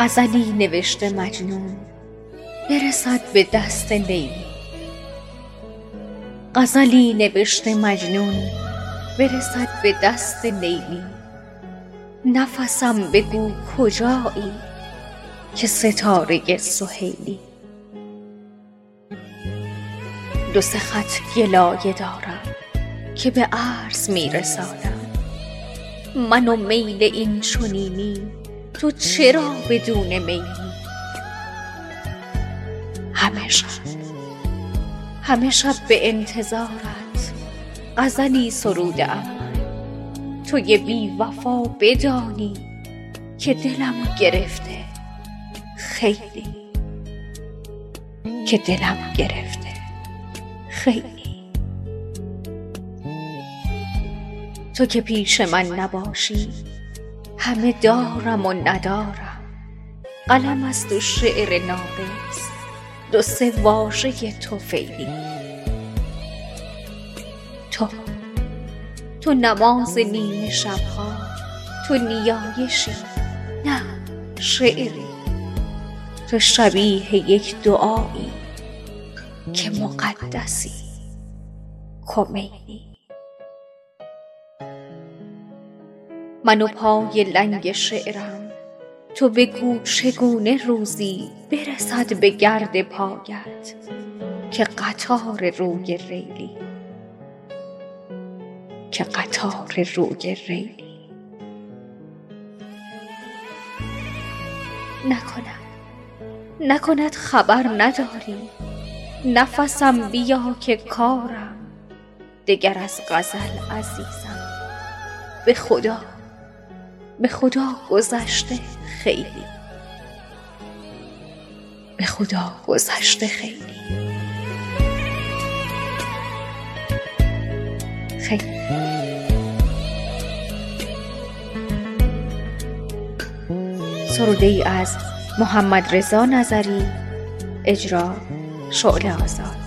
غزلی نوشته مجنون. برسد به دست لیلی غزلی نوشته مجنون. برسد به دست لیلی نفسم بگو کجایی که ستاره سهیلی. دو سه خط گلایه دارم که به عرض می رسانم من و میل این چنینی تو چرا بدون میلی همه شب همه شب به انتظارت. غزلی سروده ام توی بی وفا بدانی که دلم گرفته. خیلی. که دلم گرفته. خیلی. تو که پیش من نباشی همه دارم و ندارم. قلم است و شعر ناقص. دو سه واژه تو فعلی. تو تو نماز نیمه شبها تو نیایشی نه شعری تو شبیه یک دعایی که مقدسی کمیلی من و پای لنگ شعرم. تو بگو چگونه روزی برسد به گرد پایت که قطار روی ریلی. که قطار روی ریلی. نکند. نکند خبر نداری. نفسم بیا که کارم. دگر از غزل عزیزم. به خدا. به خدا گذشته خیلی. به خدا گذشته خیلی. خیلی. سروده ای از محمد رضا نظری اجرا شعله آزاد.